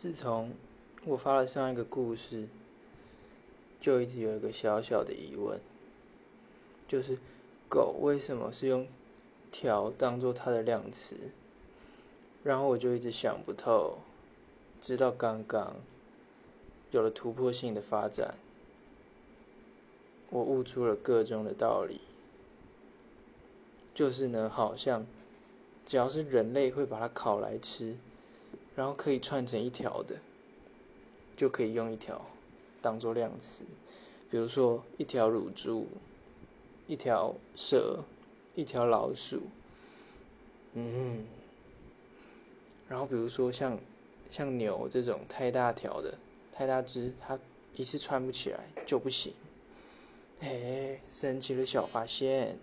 自从我发了上一个故事，就一直有一个小小的疑问，就是狗为什么是用条当做它的量词？然后我就一直想不透，直到刚刚有了突破性的发展，我悟出了个中的道理，就是呢，好像只要是人类会把它烤来吃。然后可以串成一条的，就可以用一条当做量词，比如说一条乳猪、一条蛇、一条老鼠，嗯，然后比如说像像牛这种太大条的、太大只，它一次串不起来就不行。嘿，神奇的小发现！